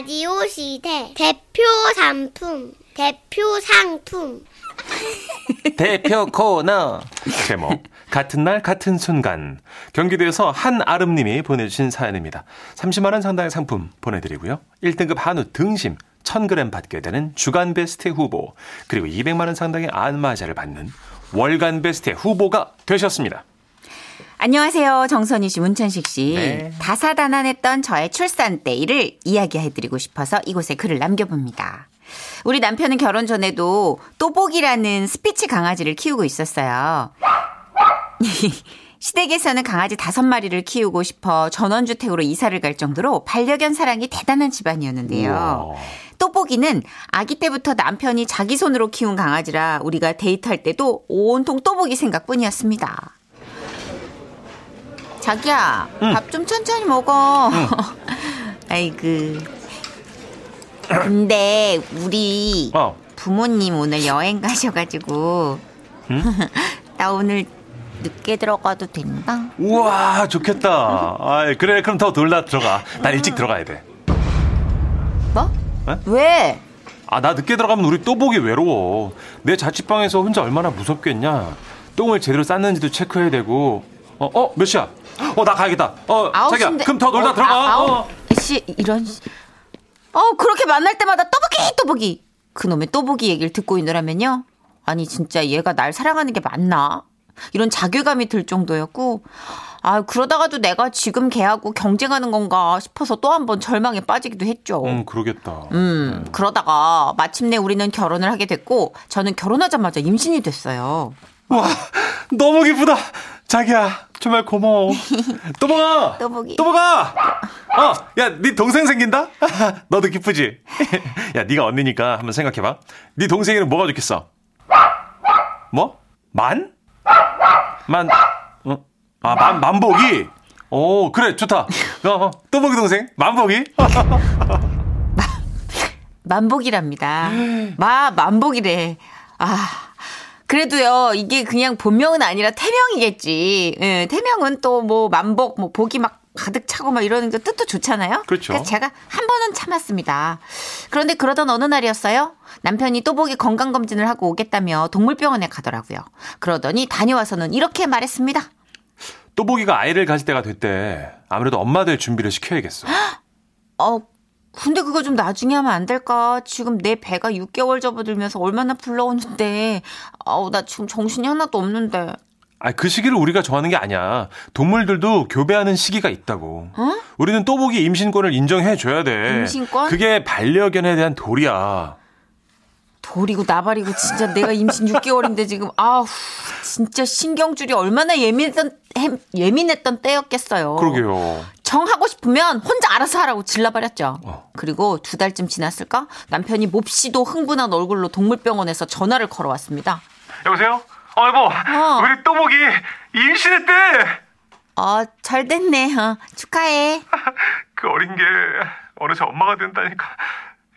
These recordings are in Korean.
라디오 시대 대표 상품 대표 상품 대표 코너 제목 같은 날 같은 순간 경기도에서 한아름님이 보내주신 사연입니다. 30만 원 상당의 상품 보내드리고요. 1등급 한우 등심 1000g 받게 되는 주간 베스트 후보 그리고 200만 원 상당의 안마자를 받는 월간 베스트 후보가 되셨습니다. 안녕하세요. 정선희 씨, 문천식 씨. 네. 다사다난했던 저의 출산 때 일을 이야기해드리고 싶어서 이곳에 글을 남겨봅니다. 우리 남편은 결혼 전에도 또복이라는 스피츠 강아지를 키우고 있었어요. 시댁에서는 강아지 다섯 마리를 키우고 싶어 전원주택으로 이사를 갈 정도로 반려견 사랑이 대단한 집안이었는데요. 또복이는 아기 때부터 남편이 자기 손으로 키운 강아지라 우리가 데이트할 때도 온통 또복이 생각뿐이었습니다. 자기야, 밥좀 천천히 먹어. 아이고. 근데 우리 어, 부모님 오늘 여행 가셔가지고 나 오늘 늦게 들어가도 된다? 우와 좋겠다. 아 그래 그럼 더 놀다 들어가. 난 일찍 들어가야 돼. 뭐? 에? 왜? 아, 나 늦게 들어가면 우리 또 보기 외로워. 내 자취방에서 혼자 얼마나 무섭겠냐. 똥을 제대로 쌌는지도 체크해야 되고. 어, 어, 몇 시야? 어, 나 가야겠다. 어, 아홉 자기야, 시인데- 그럼 더 놀다 어, 들어가. 아, 아홉 어. 시 이런. 시- 어 그렇게 만날 때마다 또보기 또보기. 그놈의 또보기 얘기를 듣고 있느라면요. 아니 진짜 얘가 날 사랑하는 게 맞나? 이런 자괴감이 들 정도였고. 아 그러다가도 내가 지금 걔하고 경쟁하는 건가 싶어서 또 한 번 절망에 빠지기도 했죠. 음, 그러겠다. 음, 그러다가 마침내 우리는 결혼을 하게 됐고 저는 결혼하자마자 임신이 됐어요. 와, 너무 기쁘다. 자기야, 정말 고마워. 또 보가! 또 보기. 또 보가! 어, 야, 네 동생 생긴다? 너도 기쁘지? 야, 네가 언니니까 한번 생각해봐. 네 동생이는 뭐가 좋겠어? 뭐? 만? 만, 어? 아, 만, 만복이? 오, 그래, 좋다. 어, 어, 또 보기 동생? 만복이? 만복이랍니다. 마 만복이래. 아. 그래도요, 이게 그냥 본명은 아니라 태명이겠지. 예, 태명은 또 뭐 만복, 뭐 복이 막 가득 차고 막 이러는 게 뜻도 좋잖아요. 그렇죠. 래서 제가 한 번은 참았습니다. 그런데 그러던 어느 날이었어요. 남편이 또복이 건강검진을 하고 오겠다며 동물병원에 가더라고요. 그러더니 다녀와서는 이렇게 말했습니다. 또보기가 아이를 가질 때가 됐대. 아무래도 엄마 될 준비를 시켜야겠어. 어, 근데 그거 좀 나중에 하면 안 될까? 지금 내 배가 6개월 접어들면서 얼마나 불러오는데. 아우, 나 지금 정신이 하나도 없는데. 아, 그 시기를 우리가 정하는 게 아니야. 동물들도 교배하는 시기가 있다고. 우리는 또보기 임신권을 인정해 줘야 돼. 임신권? 그게 반려견에 대한 도리야. 돌이고 나발이고 진짜 내가 임신 6개월인데 지금 아우 진짜 신경줄이 얼마나 예민했던 햄- 예민했던 때였겠어요. 그러게요. 정하고 싶으면 혼자 알아서 하라고 질러버렸죠. 어. 그리고 두 달쯤 지났을까 남편이 몹시도 흥분한 얼굴로 동물병원에서 전화를 걸어왔습니다. 여보세요? 어, 여보. 어. 우리 또보기 임신했대. 어, 잘 됐네. 어, 축하해. 그 어린 게 어느새 엄마가 된다니까.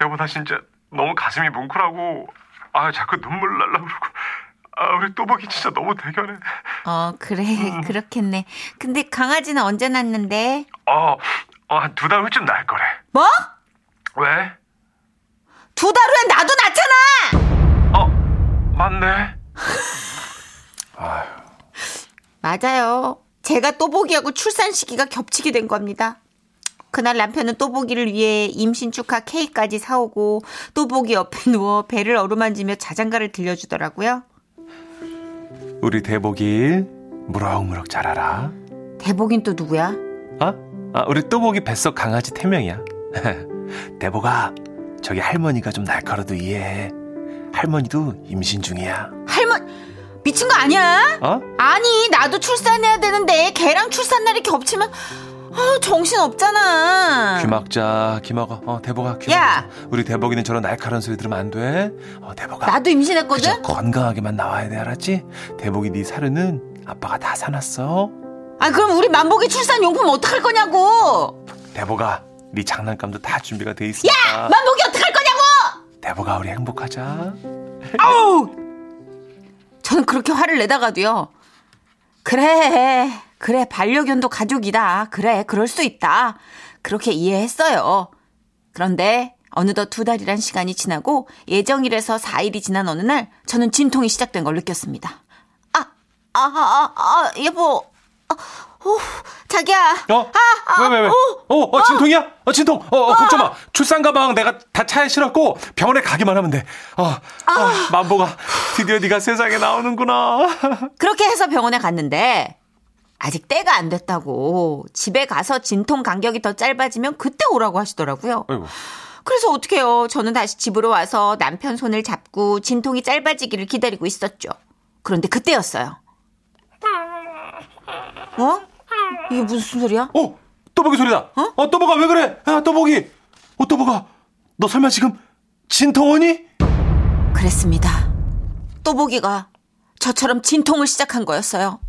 여보, 나 진짜 너무 가슴이 뭉클하고, 아, 자꾸 눈물 날라 그러고. 아, 우리 또보기 진짜 너무 대견해. 어, 그래. 그렇겠네. 근데 강아지는 언제 낳는데? 어, 어 한두달 후쯤 날 거래. 뭐? 왜? 두 달 후에 나도 낳잖아! 어, 맞네. 맞아요. 제가 또보기하고 출산 시기가 겹치게 된 겁니다. 그날 남편은 또보기를 위해 임신 축하 케이크까지 사오고 또보기 옆에 누워 배를 어루만지며 자장가를 들려주더라고요. 우리 대복이 무럭무럭 자라라. 대복인 또 누구야? 어? 아, 우리 또보기 뱃속 강아지 태명이야. 대복아, 저기 할머니가 좀 날카로도 이해해. 할머니도 임신 중이야. 할머니 미친 거 아니야? 어? 아니 나도 출산해야 되는데 걔랑 출산 날이 겹치면 아, 정신 없잖아. 귀 막자, 귀 막아. 어, 대복아, 귀 야! 막자. 우리 대복이는 저런 날카로운 소리 들으면 안 돼. 어, 대복아. 나도 임신했거든. 그저 건강하게만 나와야 돼, 알았지? 대복이 네 사료는 아빠가 다 사놨어. 아 그럼 우리 만복이 출산 용품 어떡할 거냐고. 대복아, 네 장난감도 다 준비가 돼 있으니까. 만복이 어떡할 거냐고. 대복아, 우리 행복하자. 아우! 저는 그렇게 화를 내다가도요. 그래, 그래, 반려견도 가족이다. 그래, 그럴 수 있다. 그렇게 이해했어요. 그런데 어느덧 두 달이란 시간이 지나고 예정일에서 4일이 지난 어느 날 저는 진통이 시작된 걸 느꼈습니다. 아, 아, 아, 아, 여보. 아, 오, 자기야. 어? 왜, 왜, 왜? 어, 어, 진통이야? 어, 진통. 어, 어, 걱정 마. 출산 가방 내가 다 차에 실었고 병원에 가기만 하면 돼. 어, 아, 만보가 드디어 네가 세상에 나오는구나. 그렇게 해서 병원에 갔는데 아직 때가 안 됐다고 집에 가서 진통 간격이 더 짧아지면 그때 오라고 하시더라고요. 아이고. 그래서 어떡해요. 저는 다시 집으로 와서 남편 손을 잡고 진통이 짧아지기를 기다리고 있었죠. 그런데 그때였어요. 어? 이게 무슨 소리야? 어, 또보기 소리다. 어? 어, 또보가 왜 그래? 야, 또보기. 어, 또보가. 너 설마 지금 진통원이? 그랬습니다. 또보기가 저처럼 진통을 시작한 거였어요.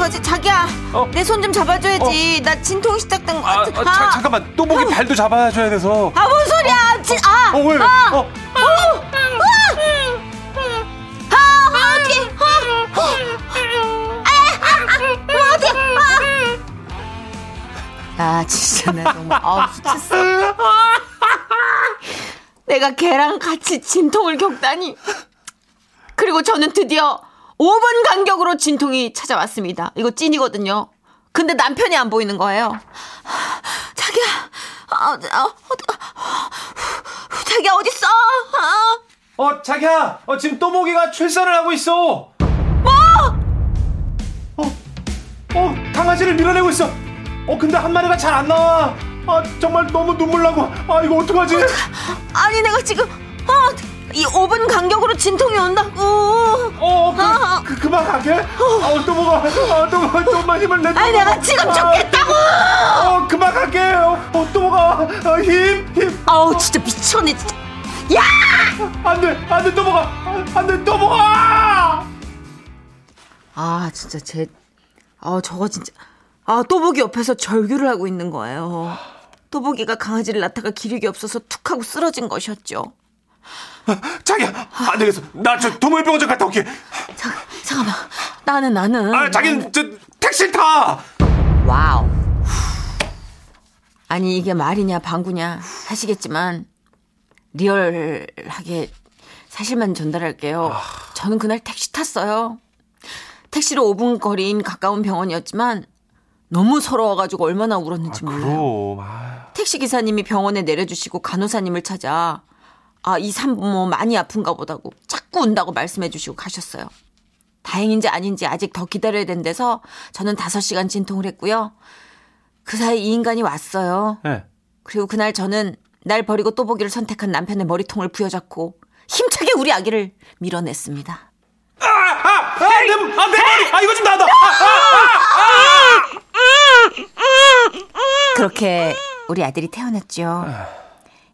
어, 어떡하지? 자기야, 어? 내 손 좀 잡아줘야지. 나 진통 시작된 거 아. 어, 자, 잠깐만. 또 보기 발도 잡아줘야 돼서. 아, 뭔 소리야? 진, 아, 어, 왜, 왜? 아, 어, 아. 어, 어. 아. 아. 아, 진짜 나 정말, 아우, 미쳤어. 내가 걔랑 같이 진통을 겪다니. 그리고 저는 드디어 5분 간격으로 진통이 찾아왔습니다. 이거 찐이거든요. 근데 남편이 안 보이는 거예요. 자기야, 아, 아, 어, 자기야, 어딨어? 아. 어, 자기야. 어, 지금 또보기가 출산을 하고 있어. 뭐? 어, 어, 강아지를 밀어내고 있어. 어, 근데 한 마리가 잘 안 나와. 아, 정말 너무 눈물 나고. 아, 이거 어떡하지? 아니, 내가 지금, 어, 이 5분 간격으로 진통이 온다고. 어, 아. 그, 그, 그만 갈게. 어, 또보가. 어, 또보가 좀만 힘을 내. 아니, 내가 지금 죽겠다고! 어, 그만 갈게. 어, 어 또보가. 어, 힘, 힘. 아우, 진짜 미쳤네, 진짜. 야! 안 돼, 안 돼, 또보가. 안 돼, 또복아! 아, 진짜 제, 아, 저거 진짜, 아, 또복이 옆에서 절규를 하고 있는 거예요. 또복이가 강아지를 낳다가 기력이 없어서 툭 하고 쓰러진 것이었죠. 자기야, 안 되겠어. 나 저 동물병원 좀 갔다 올게. 잠, 잠깐만. 나는, 나는. 아, 자기는 저 택시 타. wow. 아니, 이게 말이냐, 방구냐 하시겠지만, 리얼하게 사실만 전달할게요. 저는 그날 택시 탔어요. 택시로 5분 거리인 가까운 병원이었지만, 너무 서러워가지고 얼마나 울었는지 몰라요. 그럼. 아, 택시 기사님이 병원에 내려주시고 간호사님을 찾아 아, 이 산부모 많이 아픈가 보다고 자꾸 운다고 말씀해 주시고 가셨어요. 다행인지 아닌지 아직 더 기다려야 된대서 저는 5시간 진통을 했고요. 그 사이 이 인간이 왔어요. 네. 그리고 그날 저는 날 버리고 또 보기를 선택한 남편의 머리통을 부여잡고 힘차게 우리 아기를 밀어냈습니다. 아, 아, 내, 아, 내 머리. 아, 이거 좀 나다. 그렇게 우리 아들이 태어났죠.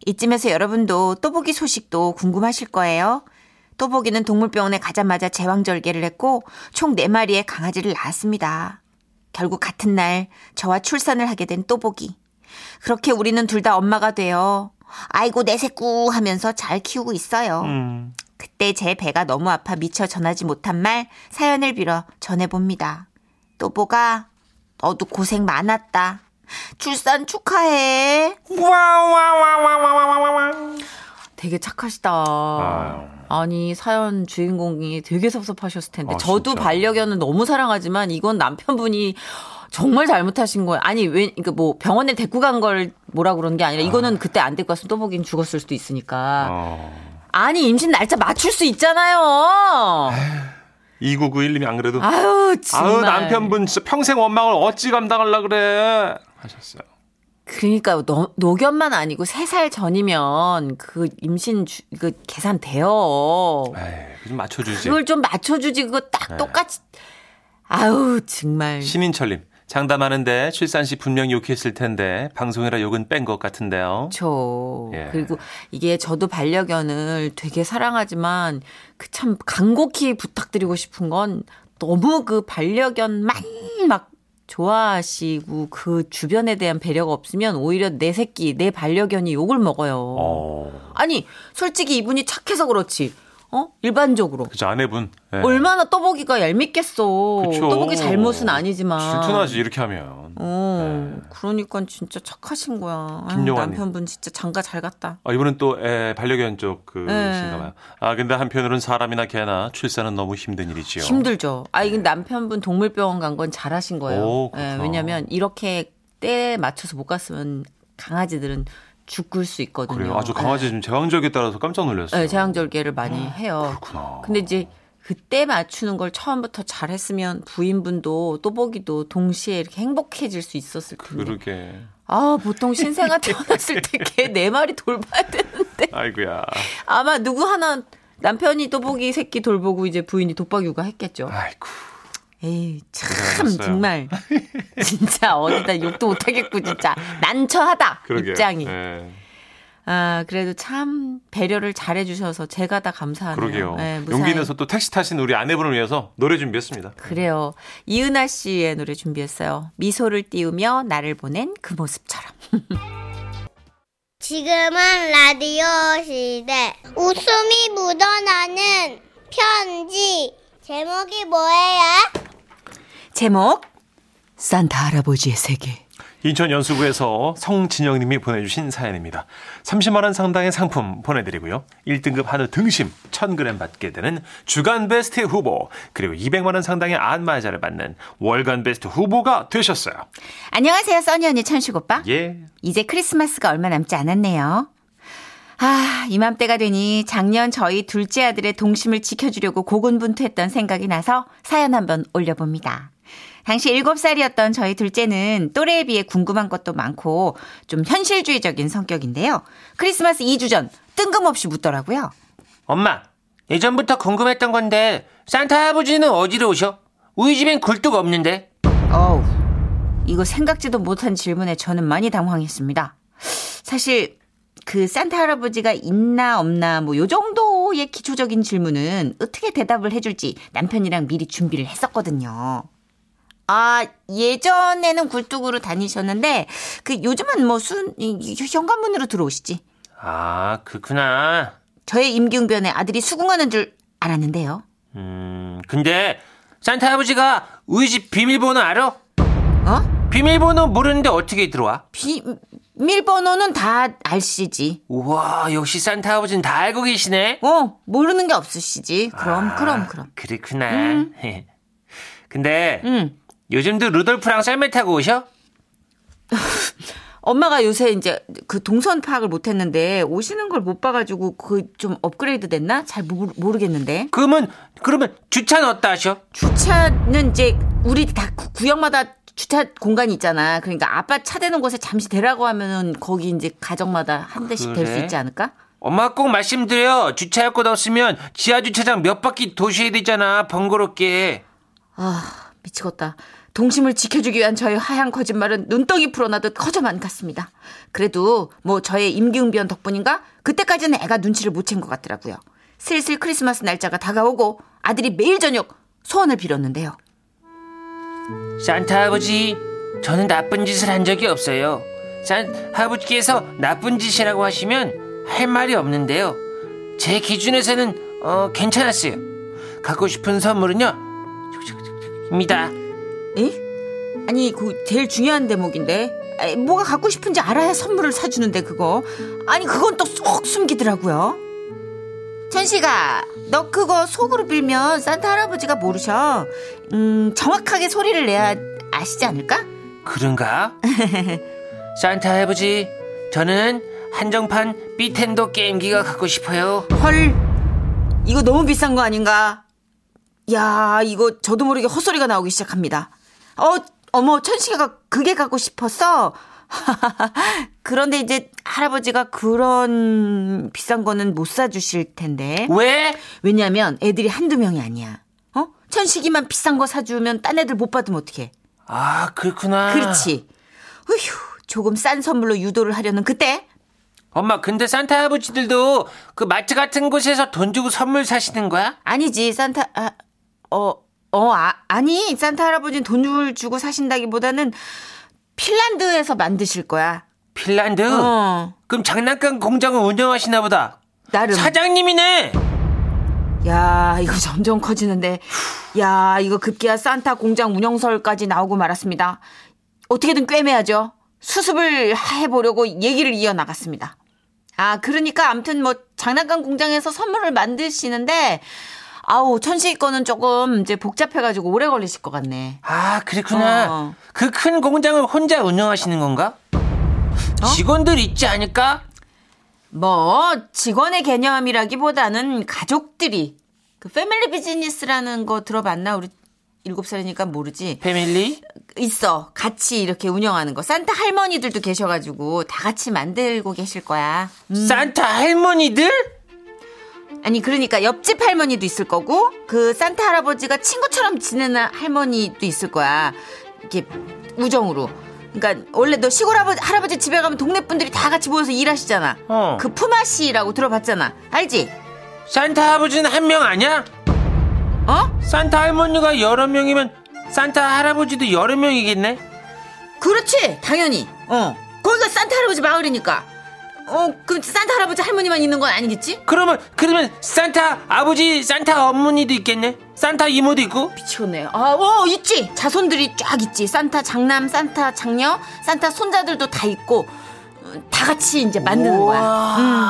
이쯤에서 여러분도 또보기 소식도 궁금하실 거예요. 또보기는 동물병원에 가자마자 제왕절개를 했고 총 4마리의 강아지를 낳았습니다. 결국 같은 날 저와 출산을 하게 된 또보기. 그렇게 우리는 둘 다 엄마가 되어 아이고 내 새끼 하면서 잘 키우고 있어요. 음. 그때 제 배가 너무 아파 미처 전하지 못한 말 사연을 빌어 전해봅니다. 또보가 너도 고생 많았다. 출산 축하해. 되게 착하시다. 아유. 아니 사연 주인공이 되게 섭섭하셨을 텐데 아, 저도 진짜. 반려견은 너무 사랑하지만 이건 남편분이 정말 잘못하신 거예요. 아니 왜 그러니까 뭐 병원에 데리고 간 걸 뭐라 그런 게 아니라 이거는 그때 안 데리고 갔으면 또 보긴 죽었을 수도 있으니까. 어. 아니 임신 날짜 맞출 수 있잖아요. 2991님이 안 그래도 아유 정말. 아유 남편분 진짜 평생 원망을 어찌 감당하려 그래 하셨어요. 그러니까 노, 노견만 아니고 3살 전이면 그 임신 주, 그 계산 돼요. 에이, 좀 맞춰주지. 그걸 좀 맞춰주지 그거 딱 네. 똑같이. 아유 정말. 신인철님 장담하는데 출산 시 분명히 욕했을 텐데 방송이라 욕은 뺀 것 같은데요. 그렇죠. 예. 그리고 이게 저도 반려견을 되게 사랑하지만 그 참 간곡히 부탁드리고 싶은 건 너무 그 반려견만 막 좋아하시고 그 주변에 대한 배려가 없으면 오히려 내 새끼, 내 반려견이 욕을 먹어요. 어. 아니, 솔직히 이분이 착해서 그렇지. 어? 일반적으로. 그죠 아내분. 예. 얼마나 떠보기가 얄밉겠어. 그쵸. 떠보기 잘못은 아니지만. 질투나지 이렇게 하면. 어, 그러니까 진짜 착하신 거야. 아유. 남편분 진짜 장가 잘 갔다. 아, 이분은 또 에, 반려견 쪽그 네. 신가 봐요. 아 근데 한편으로는 사람이나 개나 출산은 너무 힘든 일이지요. 힘들죠. 아, 이건 남편분 동물병원 간 건 잘하신 거예요. 오, 예. 왜냐면 이렇게 때에 맞춰서 못 갔으면 강아지들은 죽을 수 있거든요. 그래요. 아주 강아지 좀 제왕절개 따라서 깜짝 놀랐어요. 네, 제왕절개를 많이 해요. 그렇구나. 근데 이제 그때 맞추는 걸 처음부터 잘 했으면 부인분도 또보기도 동시에 이렇게 행복해질 수 있었을 텐데. 그러게. 아, 보통 신생아 태어났을 때걔네 마리 돌봐야 되는데. 아이고야. 아마 누구 하나 남편이 또보기 새끼 돌보고 이제 부인이 독박 육아 했겠죠. 아이고. 에이, 참, 고생하셨어요. 정말. 진짜 어디다 욕도 못하겠고, 진짜. 난처하다. 그러게. 입장이. 네. 아, 그래도 참 배려를 잘해주셔서 제가 다 감사하네요. 그러게요. 네. 용기 내서 또 택시 타신 우리 아내분을 위해서 노래 준비했습니다. 그래요. 이은하 씨의 노래 준비했어요. 미소를 띄우며 나를 보낸 그 모습처럼. 지금은 라디오 시대. 웃음이 묻어나는 편지. 제목이 뭐예요? 제목, 산타 할아버지의 세계. 인천 연수구에서 성진영 님이 보내주신 사연입니다. 30만 원 상당의 상품 보내드리고요. 1등급 한우 등심 1,000g 받게 되는 주간 베스트 후보 그리고 200만 원 상당의 안마자를 받는 월간 베스트 후보가 되셨어요. 안녕하세요, 써니 언니 천식 오빠. 예. 이제 크리스마스가 얼마 남지 않았네요. 아, 이맘때가 되니 작년 저희 둘째 아들의 동심을 지켜주려고 고군분투했던 생각이 나서 사연 한번 올려봅니다. 당시 7살이었던 저희 둘째는 또래에 비해 궁금한 것도 많고 좀 현실주의적인 성격인데요. 크리스마스 2주 전 뜬금없이 묻더라고요. 엄마, 예전부터 궁금했던 건데 산타 할아버지는 어디로 오셔? 우리 집엔 굴뚝 없는데. 어우, 이거 생각지도 못한 질문에 저는 많이 당황했습니다. 사실 그 산타 할아버지가 있나 없나 뭐 요 정도의 기초적인 질문은 어떻게 대답을 해줄지 남편이랑 미리 준비를 했었거든요. 아, 예전에는 굴뚝으로 다니셨는데 그 요즘은 뭐 순, 현관문으로 들어오시지. 아, 그렇구나. 저의 임기응변에 아들이 수긍하는 줄 알았는데요. 음, 근데 산타 할아버지가 우리 집 비밀번호 알아? 어? 비밀번호 모르는데 어떻게 들어와? 비밀번호는 다 알시지. 우와, 역시 산타 할아버지는 다 알고 계시네. 어, 모르는 게 없으시지. 그럼, 아, 그럼, 그럼. 그렇구나. 근데 음. 요즘도 루돌프랑 썰매 타고 오셔? 엄마가 요새 이제 그 동선 파악을 못 했는데 오시는 걸 못 봐가지고 그 좀 업그레이드 됐나? 잘 모르, 모르겠는데. 그러면 그러면 주차는 어디다 하셔? 주차는 이제 우리 다 구- 구역마다 주차 공간이 있잖아. 그러니까 아빠 차 대는 곳에 잠시 대라고 하면은 거기 이제 가정마다 한 대씩 될 수 그래? 있지 않을까? 엄마가 꼭 말씀드려. 주차할 곳 없으면 지하 주차장 몇 바퀴 도셔야 되잖아. 번거롭게. 아, 미치겠다. 동심을 지켜주기 위한 저의 하얀 거짓말은 눈덩이 풀어나듯 커져만 갔습니다. 그래도 뭐 저의 임기응변 덕분인가? 그때까지는 애가 눈치를 못 챈 것 같더라고요. 슬슬 크리스마스 날짜가 다가오고 아들이 매일 저녁 소원을 빌었는데요. 산타 할아버지, 저는 나쁜 짓을 한 적이 없어요. 산 할아버지께서 나쁜 짓이라고 하시면 할 말이 없는데요. 제 기준에서는 어, 괜찮았어요. 갖고 싶은 선물은요. 입니다. 에? 아니 그 제일 중요한 대목인데 아이, 뭐가 갖고 싶은지 알아야 선물을 사주는데 그거 아니 그건 또 쏙 숨기더라고요 천식아 너 그거 속으로 빌면 산타 할아버지가 모르셔 음 정확하게 소리를 내야 아시지 않을까? 그런가? 산타 할아버지, 저는 한정판 삐텐도 게임기가 갖고 싶어요. 헐 이거 너무 비싼 거 아닌가 야 이거 저도 모르게 헛소리가 나오기 시작합니다. 어 어머 천식이가 그게 갖고 싶었어? 그런데 이제 할아버지가 그런 비싼 거는 못 사주실 텐데. 왜? 왜냐면 애들이 한두 명이 아니야. 어? 천식이만 비싼 거 사주면 딴 애들 못 받으면 어떡해? 아, 그렇구나. 그렇지. 으휴 조금 싼 선물로 유도를 하려는 그때? 엄마, 근데 산타 할아버지들도 그 마트 같은 곳에서 돈 주고 선물 사시는 거야? 아니지 산타 아, 어, 어 아, 아니 산타 할아버지는 돈을 주고 사신다기보다는 핀란드에서 만드실 거야 핀란드? 어 그럼 장난감 공장을 운영하시나 보다. 나름 사장님이네. 야, 이거 점점 커지는데. 야, 이거 급기야 산타 공장 운영설까지 나오고 말았습니다. 어떻게든 꿰매야죠. 수습을 해보려고 얘기를 이어나갔습니다. 아, 그러니까 아무튼 뭐 장난감 공장에서 선물을 만드시는데 아우, 천식이 거는 조금 이제 복잡해가지고 오래 걸리실 것 같네. 아, 그렇구나. 어. 그큰 공장을 혼자 운영하시는 건가? 어? 직원들 있지 않을까? 뭐 직원의 개념이라기보다는 가족들이 그 패밀리 비즈니스라는 거 들어봤나 우리 일곱 살이니까 모르지 패밀리? 있어 같이 이렇게 운영하는 거 산타 할머니들도 계셔가지고 다 같이 만들고 계실 거야 음. 산타 할머니들? 아니 그러니까 옆집 할머니도 있을 거고 그 산타 할아버지가 친구처럼 지내는 할머니도 있을 거야 이렇게 우정으로 그러니까 원래 너 시골 할아버지, 할아버지 집에 가면 동네 분들이 다 같이 모여서 일하시잖아 어. 그 품앗이라고 들어봤잖아 알지? 산타 아버지는 한 명 아니야? 어? 산타 할머니가 여러 명이면 산타 할아버지도 여러 명이겠네? 그렇지 당연히 어 거기가 산타 할아버지 마을이니까 어 그럼 산타 할아버지 할머니만 있는 건 아니겠지? 그러면, 그러면 산타 아버지, 산타 어머니도 있겠네? 산타 이모도 있고? 미치겠네 아 어 있지 자손들이 쫙 있지 산타 장남 산타 장녀 산타 손자들도 다 있고 어, 다 같이 이제 만드는 거야 음.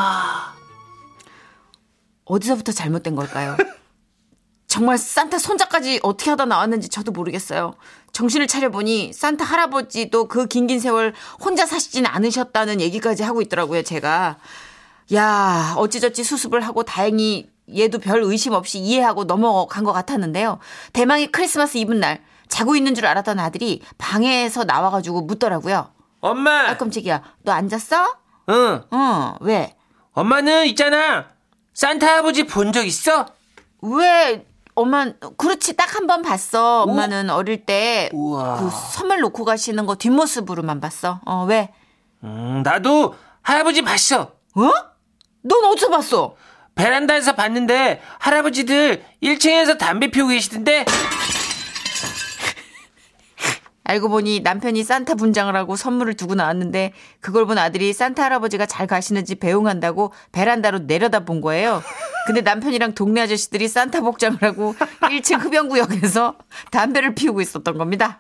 어디서부터 잘못된 걸까요? 정말 산타 손자까지 어떻게 하다 나왔는지 저도 모르겠어요. 정신을 차려보니 산타 할아버지도 그 긴긴 세월 혼자 사시진 않으셨다는 얘기까지 하고 있더라고요, 제가. 야, 어찌저찌 수습을 하고 다행히 얘도 별 의심 없이 이해하고 넘어간 것 같았는데요. 대망의 크리스마스 이브 날 자고 있는 줄 알았던 아들이 방에서 나와가지고 묻더라고요. 엄마! 아, 깜짝이야. 너 안 잤어? 응. 어, 왜? 엄마는 있잖아. 산타 아버지 본 적 있어? 왜 엄마 그렇지 딱 한 번 봤어. 엄마는 어릴 때그 우와. 선물 놓고 가시는 거 뒷모습으로만 봤어. 어 왜? 음, 나도 할아버지 봤어. 어? 넌 어디서 봤어? 베란다에서 봤는데 할아버지들 1층에서 담배 피우고 계시던데 알고 보니 남편이 산타 분장을 하고 선물을 두고 나왔는데 그걸 본 아들이 산타 할아버지가 잘 가시는지 배웅한다고 베란다로 내려다 본 거예요. 근데 남편이랑 동네 아저씨들이 산타 복장을 하고 1층 흡연구역에서 담배를 피우고 있었던 겁니다.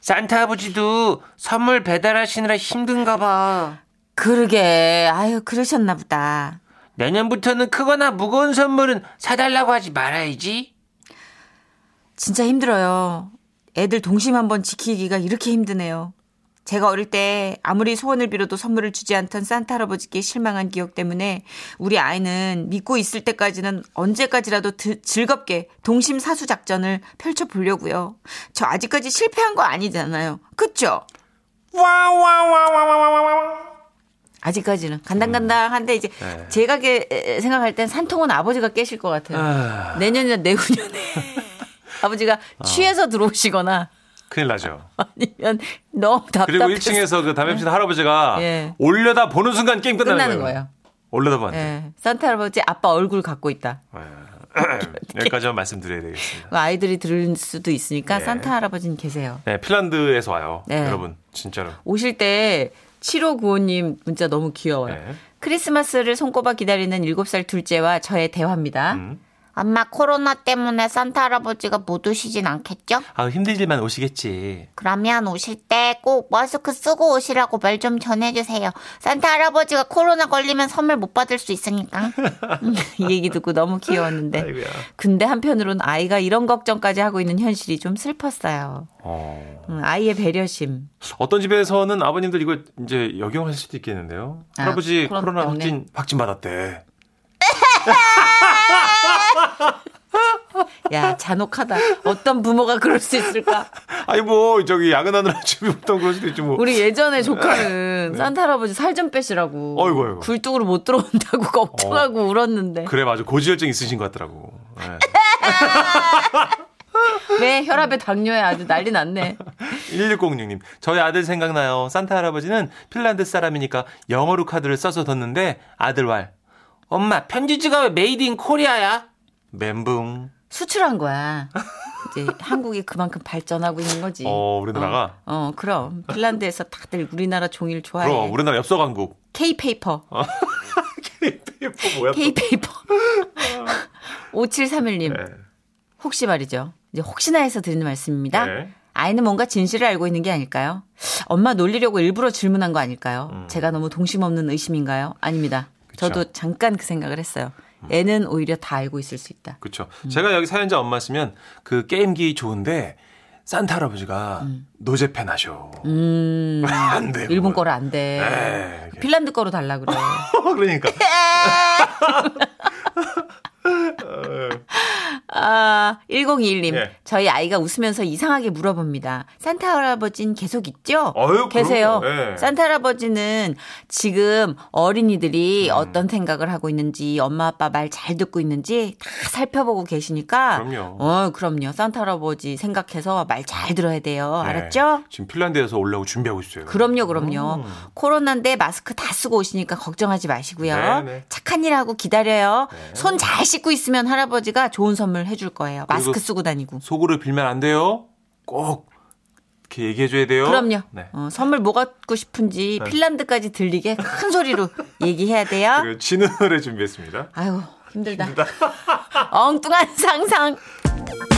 산타 아버지도 선물 배달하시느라 힘든가 봐. 그러게 아유 그러셨나 보다. 내년부터는 크거나 무거운 선물은 사달라고 하지 말아야지. 진짜 힘들어요. 애들 동심 한번 지키기가 이렇게 힘드네요. 제가 어릴 때 아무리 소원을 빌어도 선물을 주지 않던 산타 할아버지께 실망한 기억 때문에 우리 아이는 믿고 있을 때까지는 언제까지라도 드- 즐겁게 동심 사수 작전을 펼쳐 보려고요. 저 아직까지 실패한 거 아니잖아요. 그쵸? 아직까지는 간당간당한데 이제 네. 제가 게, 생각할 땐 산통은 아버지가 깨실 것 같아요. 아, 내년이나 내후년에 아버지가 취해서 들어오시거나 큰일 나죠. 아니면 너무 답답해서 그리고 1층에서 그 담배 피는 할아버지가 예. 올려다 보는 순간 게임 끝나는, 끝나는 거예요. 올려다 보는데. 예. 산타 할아버지 아빠 얼굴 갖고 있다. 여기까지만 말씀드려야 되겠습니다. 아이들이 들을 수도 있으니까 네. 산타 할아버지는 계세요. 네, 핀란드에서 와요. 네. 여러분, 진짜로. 오실 때 7595님 문자 너무 귀여워요. 네. 크리스마스를 손꼽아 기다리는 7살 둘째와 저의 대화입니다. 음. 엄마 코로나 때문에 산타 할아버지가 못 오시진 않겠죠? 아, 힘들지만 오시겠지. 그러면 오실 때 꼭 마스크 쓰고 오시라고 말 좀 전해주세요. 산타 할아버지가 코로나 걸리면 선물 못 받을 수 있으니까. 이 얘기 듣고 너무 귀여웠는데. 아이고야. 근데 한편으로는 아이가 이런 걱정까지 하고 있는 현실이 좀 슬펐어요. 어. 음, 아이의 배려심. 어떤 집에서는 아버님들 이거 이제 역용할 수도 있겠는데요. 아, 할아버지 코로나 코로나? 확진 확진 받았대. 야, 잔혹하다. 어떤 부모가 그럴 수 있을까? 아니 뭐 저기 야근하느라 없던 그럴 수도 있지 뭐. 우리 예전에 조카는 산타 할아버지 살 좀 빼시라고. 네. 어이구, 어이구. 굴뚝으로 못 들어온다고 걱정하고 울었는데. 그래 맞아 고지혈증 있으신 것 같더라고. 네. 왜 혈압에 당뇨에 아주 난리 났네. 1606님 저희 아들 생각나요. 산타 할아버지는 핀란드 사람이니까 영어로 카드를 써서 뒀는데 아들 말 엄마, 편지지가 왜 made in Korea야? 멘붕. 수출한 거야. 이제 한국이 그만큼 발전하고 있는 거지. 어 우리나라가 어, 어, 그럼 핀란드에서 다들 우리나라 종이를 좋아해. 그럼 우리나라 엽서 강국. K paper. paper 뭐야? 또? K paper. 5731님, 네. 혹시 말이죠. 이제 혹시나 해서 드리는 말씀입니다. 네. 아이는 뭔가 진실을 알고 있는 게 아닐까요? 엄마 놀리려고 일부러 질문한 거 아닐까요? 음. 제가 너무 동심 없는 의심인가요? 아닙니다. 저도 잠깐 그 생각을 했어요. 애는 오히려 다 알고 있을 수 있다. 그렇죠. 제가 여기 사연자 엄마였으면 그 게임기 좋은데 산타 할아버지가 노제팬 하셔. 음. 안 돼. 일본. 거를 안 돼. 에이, 핀란드 거로 달라 그래. 그러니까. 아, 1021님. 예. 저희 아이가 웃으면서 이상하게 물어봅니다. 산타 할아버지는 계속 있죠? 어유, 계세요. 예. 산타 할아버지는 지금 어린이들이 음. 어떤 생각을 하고 있는지, 엄마 아빠 말 잘 듣고 있는지 다 살펴보고 계시니까. 그럼요. 어, 그럼요. 산타 할아버지 생각해서 말 잘 들어야 돼요. 네. 알았죠? 지금 핀란드에서 올라오고 준비하고 있어요. 그럼요, 그럼요. 음. 코로나인데 마스크 다 쓰고 오시니까 걱정하지 마시고요. 네, 네. 착한 일 하고 기다려요. 손잘 씻고 있으면 할아버지가 좋은 선물 해줄 거예요. 마스크 쓰고 다니고. 속으로 빌면 안 돼요. 꼭 이렇게 얘기해줘야 돼요. 그럼요. 네. 어, 선물 뭐 갖고 싶은지 핀란드까지 들리게 큰 소리로 얘기해야 돼요. 그리고 진우 노래 준비했습니다. 아유, 힘들다. 엉뚱한 상상.